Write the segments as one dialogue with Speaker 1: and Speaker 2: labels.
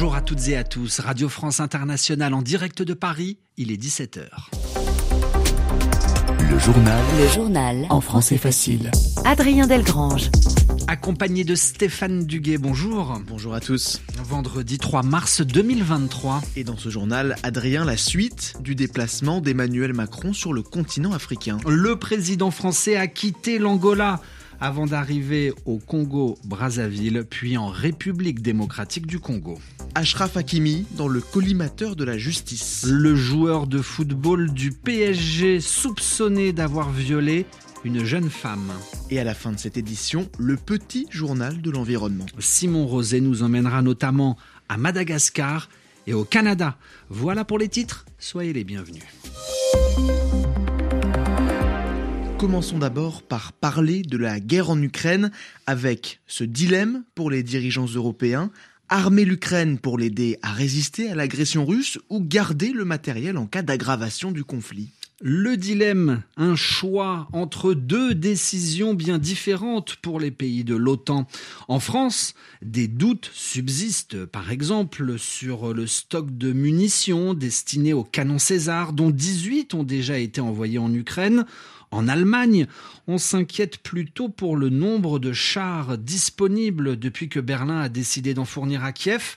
Speaker 1: Bonjour à toutes et à tous. Radio France Internationale en direct de Paris, il est 17h.
Speaker 2: Le journal.
Speaker 3: Le journal.
Speaker 2: En français facile.
Speaker 3: Adrien Delgrange.
Speaker 1: Accompagné de Stéphane Duguet, bonjour.
Speaker 4: Bonjour à tous.
Speaker 1: Vendredi 3 mars 2023.
Speaker 4: Et dans ce journal, Adrien, la suite du déplacement d'Emmanuel Macron sur le continent africain.
Speaker 1: Le président français a quitté l'Angola avant d'arriver au Congo-Brazzaville, puis en République démocratique du Congo.
Speaker 4: Ashraf Hakimi dans le collimateur de la justice.
Speaker 1: Le joueur de football du PSG soupçonné d'avoir violé une jeune femme.
Speaker 4: Et à la fin de cette édition, le petit journal de l'environnement.
Speaker 1: Simon Roset nous emmènera notamment à Madagascar et au Canada. Voilà pour les titres, soyez les bienvenus.
Speaker 4: Commençons d'abord par parler de la guerre en Ukraine avec ce dilemme pour les dirigeants européens. Armer l'Ukraine pour l'aider à résister à l'agression russe ou garder le matériel en cas d'aggravation du conflit?
Speaker 1: Le dilemme, un choix entre deux décisions bien différentes pour les pays de l'OTAN. En France, des doutes subsistent, par exemple, sur le stock de munitions destinées au canon César, dont 18 ont déjà été envoyés en Ukraine. En Allemagne, on s'inquiète plutôt pour le nombre de chars disponibles depuis que Berlin a décidé d'en fournir à Kiev.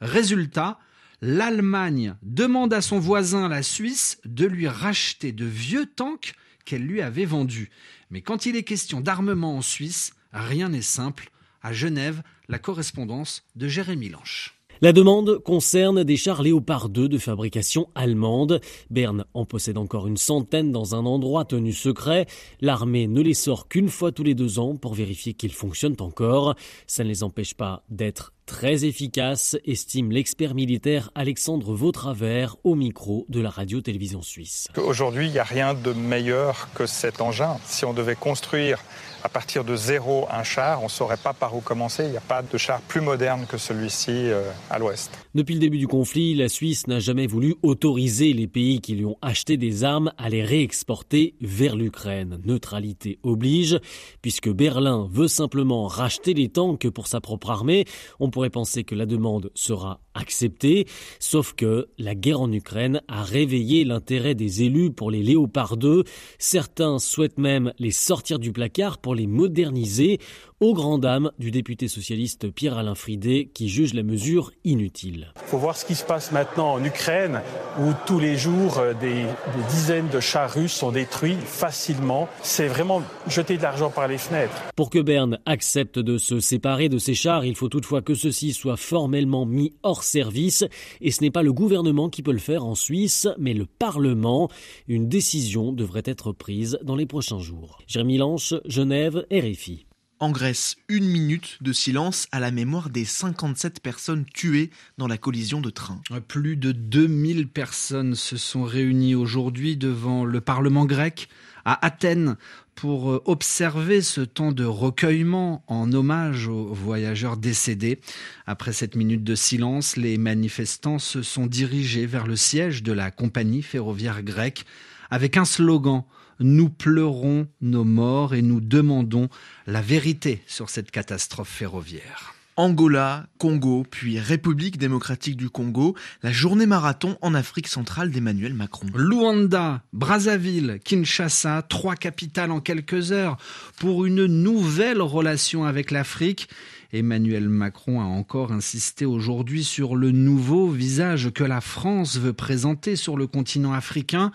Speaker 1: Résultat, l'Allemagne demande à son voisin, la Suisse, de lui racheter de vieux tanks qu'elle lui avait vendus. Mais quand il est question d'armement en Suisse, rien n'est simple. À Genève, la correspondance de Jérémy Lanche.
Speaker 5: La demande concerne des chars Léopard 2 de fabrication allemande. Berne en possède encore une centaine dans un endroit tenu secret. L'armée ne les sort qu'une fois tous les deux ans pour vérifier qu'ils fonctionnent encore. Ça ne les empêche pas d'être très efficaces, estime l'expert militaire Alexandre Vautravers au micro de la radio-télévision suisse.
Speaker 6: Aujourd'hui, il n'y a rien de meilleur que cet engin. Si on devait construire à partir de zéro un char, on ne saurait pas par où commencer. Il n'y a pas de char plus moderne que celui-ci euh, à l'ouest.
Speaker 5: Depuis le début du conflit, la Suisse n'a jamais voulu autoriser les pays qui lui ont acheté des armes à les réexporter vers l'Ukraine. Neutralité oblige, puisque Berlin veut simplement racheter les tanks pour sa propre armée. On pourrait penser que la demande sera acceptée, sauf que la guerre en Ukraine a réveillé l'intérêt des élus pour les Léopard 2. Certains souhaitent même les sortir du placard pour les moderniser, aux grandes dames du député socialiste Pierre-Alain Fridet qui juge la mesure inutile.
Speaker 7: Il faut voir ce qui se passe maintenant en Ukraine où tous les jours euh, des, des dizaines de chars russes sont détruits facilement. C'est vraiment jeter de l'argent par les fenêtres.
Speaker 5: Pour que Berne accepte de se séparer de ces chars, il faut toutefois que ceux-ci soient formellement mis hors service et ce n'est pas le gouvernement qui peut le faire en Suisse, mais le Parlement. Une décision devrait être prise dans les prochains jours. Jérémy Lanche, Genève, RFI.
Speaker 4: En Grèce, une minute de silence à la mémoire des 57 personnes tuées dans la collision de train.
Speaker 1: Plus de 2000 personnes se sont réunies aujourd'hui devant le Parlement grec à Athènes pour euh, observer ce temps de recueillement en hommage aux voyageurs décédés. Après cette minute de silence, les manifestants se sont dirigés vers le siège de la compagnie ferroviaire grecque avec un slogan nous pleurons nos morts et nous demandons la vérité sur cette catastrophe ferroviaire.
Speaker 4: Angola, Congo, puis République démocratique du Congo, la journée marathon en Afrique centrale d'Emmanuel Macron.
Speaker 1: Luanda, Brazzaville, Kinshasa, trois capitales en quelques heures pour une nouvelle relation avec l'Afrique. Emmanuel Macron a encore insisté aujourd'hui sur le nouveau visage que la France veut présenter sur le continent africain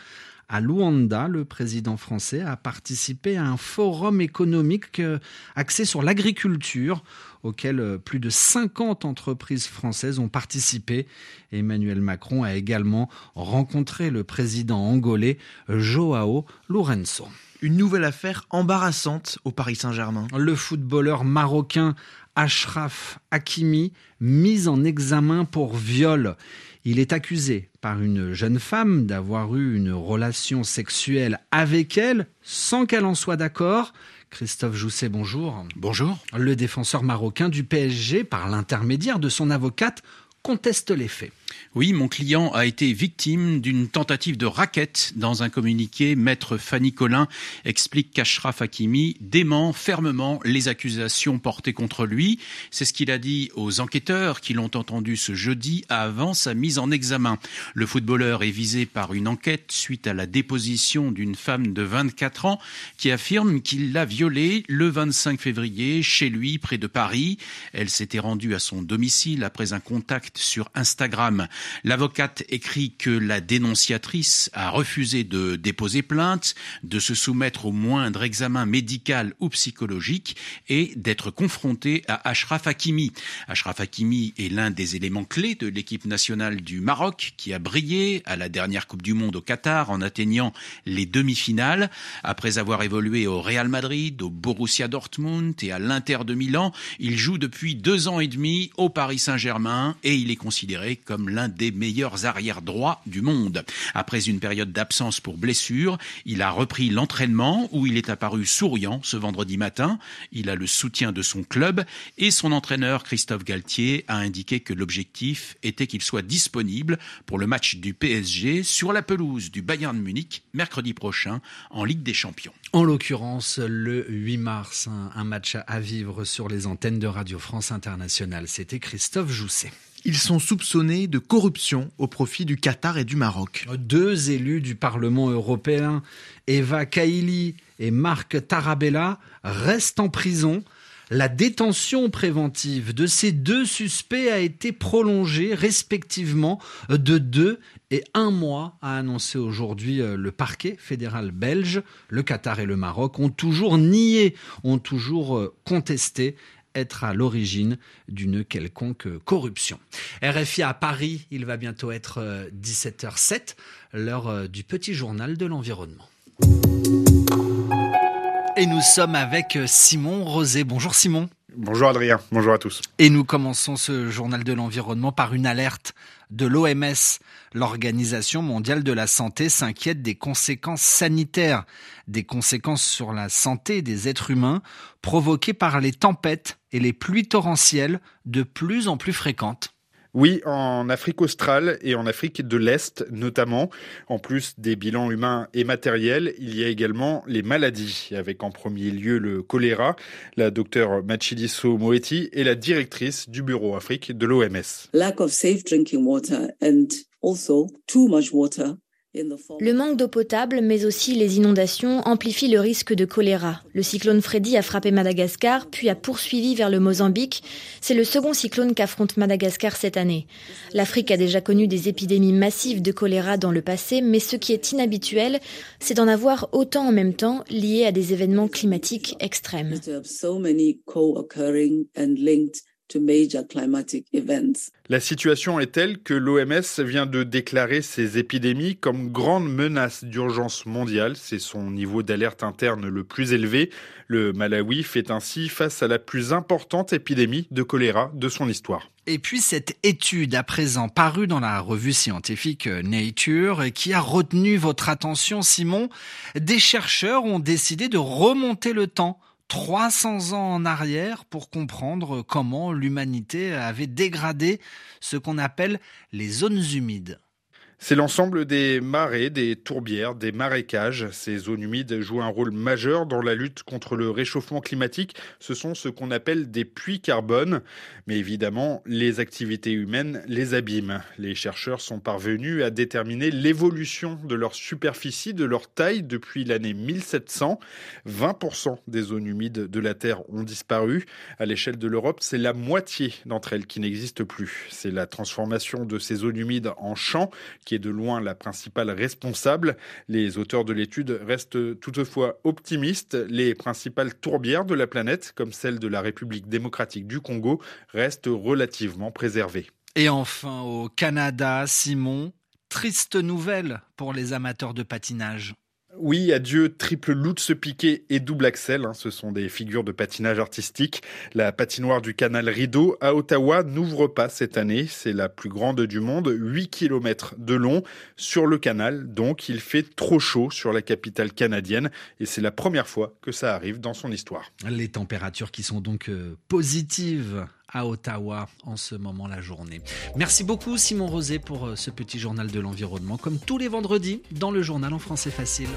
Speaker 1: à Luanda, le président français a participé à un forum économique axé sur l'agriculture auquel euh, plus de 50 entreprises françaises ont participé. Emmanuel Macron a également rencontré le président angolais Joao Lourenço.
Speaker 4: Une nouvelle affaire embarrassante au Paris Saint-Germain.
Speaker 1: Le footballeur marocain Ashraf Hakimi, mis en examen pour viol. Il est accusé par une jeune femme d'avoir eu une relation sexuelle avec elle sans qu'elle en soit d'accord. Christophe Jousset, bonjour.
Speaker 8: Bonjour.
Speaker 1: Le défenseur marocain du PSG, par l'intermédiaire de son avocate, conteste les faits.
Speaker 2: Oui, mon client a été victime d'une tentative de raquette. Dans un communiqué, maître Fanny Collin explique qu'Ashraf Hakimi dément fermement les accusations portées contre lui. C'est ce qu'il a dit aux enquêteurs qui l'ont entendu ce jeudi avant sa mise en examen. Le footballeur est visé par une enquête suite à la déposition d'une femme de 24 ans qui affirme qu'il l'a violée le 25 février chez lui près de Paris. Elle s'était rendue à son domicile après un contact sur Instagram. L'avocate écrit que la dénonciatrice a refusé de déposer plainte, de se soumettre au moindre examen médical ou psychologique et d'être confrontée à Ashraf Hakimi. Ashraf Hakimi est l'un des éléments clés de l'équipe nationale du Maroc qui a brillé à la dernière Coupe du Monde au Qatar en atteignant les demi-finales. Après avoir évolué au Real Madrid, au Borussia Dortmund et à l'Inter de Milan, il joue depuis deux ans et demi au Paris Saint-Germain et il est considéré comme l'un des meilleurs arrières droits du monde. Après une période d'absence pour blessure, il a repris l'entraînement où il est apparu souriant ce vendredi matin. Il a le soutien de son club et son entraîneur Christophe Galtier a indiqué que l'objectif était qu'il soit disponible pour le match du PSG sur la pelouse du Bayern Munich mercredi prochain en Ligue des Champions.
Speaker 1: En l'occurrence, le 8 mars, un match à vivre sur les antennes de Radio France Internationale. C'était Christophe Jousset.
Speaker 4: Ils sont soupçonnés de corruption au profit du Qatar et du Maroc.
Speaker 1: Deux élus du Parlement européen, Eva Kaili et Marc Tarabella, restent en prison. La détention préventive de ces deux suspects a été prolongée respectivement de deux et un mois, a annoncé aujourd'hui euh, le parquet fédéral belge. Le Qatar et le Maroc ont toujours nié, ont toujours euh, contesté être à l'origine d'une quelconque corruption. RFI à Paris, il va bientôt être 17h07, euh, l'heure euh, du petit journal de l'environnement. Et nous sommes avec euh, Simon Rosé. Bonjour Simon.
Speaker 8: Bonjour Adrien, bonjour à tous.
Speaker 1: Et nous commençons ce journal de l'environnement par une alerte de l'OMS. L'Organisation mondiale de la santé s'inquiète des conséquences sanitaires, des conséquences sur la santé des êtres humains provoquées par les tempêtes et les pluies torrentielles de plus en plus fréquentes.
Speaker 8: Oui, en Afrique australe et en Afrique de l'Est notamment. En plus des bilans humains et matériels, il y a également les maladies, avec en premier lieu le choléra. La docteure Machidiso Moeti est la directrice du bureau Afrique de l'OMS.
Speaker 9: Lack of safe drinking water and also too much water
Speaker 10: le manque d'eau potable, mais aussi les inondations, amplifient le risque de choléra. Le cyclone Freddy a frappé Madagascar, puis a poursuivi vers le Mozambique. C'est le second cyclone qu'affronte Madagascar cette année. L'Afrique a déjà connu des épidémies massives de choléra dans le passé, mais ce qui est inhabituel, c'est d'en avoir autant en même temps liés à des événements climatiques extrêmes.
Speaker 8: La situation est telle que l'OMS vient de déclarer ces épidémies comme grande menace d'urgence mondiale. C'est son niveau d'alerte interne le plus élevé. Le Malawi fait ainsi face à la plus importante épidémie de choléra de son histoire.
Speaker 1: Et puis cette étude à présent parue dans la revue scientifique Nature qui a retenu votre attention Simon, des chercheurs ont décidé de remonter le temps 300 ans en arrière pour comprendre comment l'humanité avait dégradé ce qu'on appelle les zones humides.
Speaker 8: C'est l'ensemble des marais, des tourbières, des marécages. Ces zones humides jouent un rôle majeur dans la lutte contre le réchauffement climatique. Ce sont ce qu'on appelle des puits carbone. Mais évidemment, les activités humaines les abîment. Les chercheurs sont parvenus à déterminer l'évolution de leur superficie, de leur taille depuis l'année 1700. 20% des zones humides de la Terre ont disparu. À l'échelle de l'Europe, c'est la moitié d'entre elles qui n'existent plus. C'est la transformation de ces zones humides en champs qui est de loin la principale responsable. Les auteurs de l'étude restent toutefois optimistes. Les principales tourbières de la planète, comme celle de la République démocratique du Congo, restent relativement préservées.
Speaker 1: Et enfin, au Canada, Simon, triste nouvelle pour les amateurs de patinage.
Speaker 8: Oui, adieu triple Lutz piqué et double axel. Hein, ce sont des figures de patinage artistique. La patinoire du canal Rideau à Ottawa n'ouvre pas cette année. C'est la plus grande du monde, 8 km de long sur le canal. Donc il fait trop chaud sur la capitale canadienne et c'est la première fois que ça arrive dans son histoire.
Speaker 1: Les températures qui sont donc euh, positives à Ottawa en ce moment la journée. Merci beaucoup Simon Rosé pour ce petit journal de l'environnement, comme tous les vendredis dans le journal en français facile.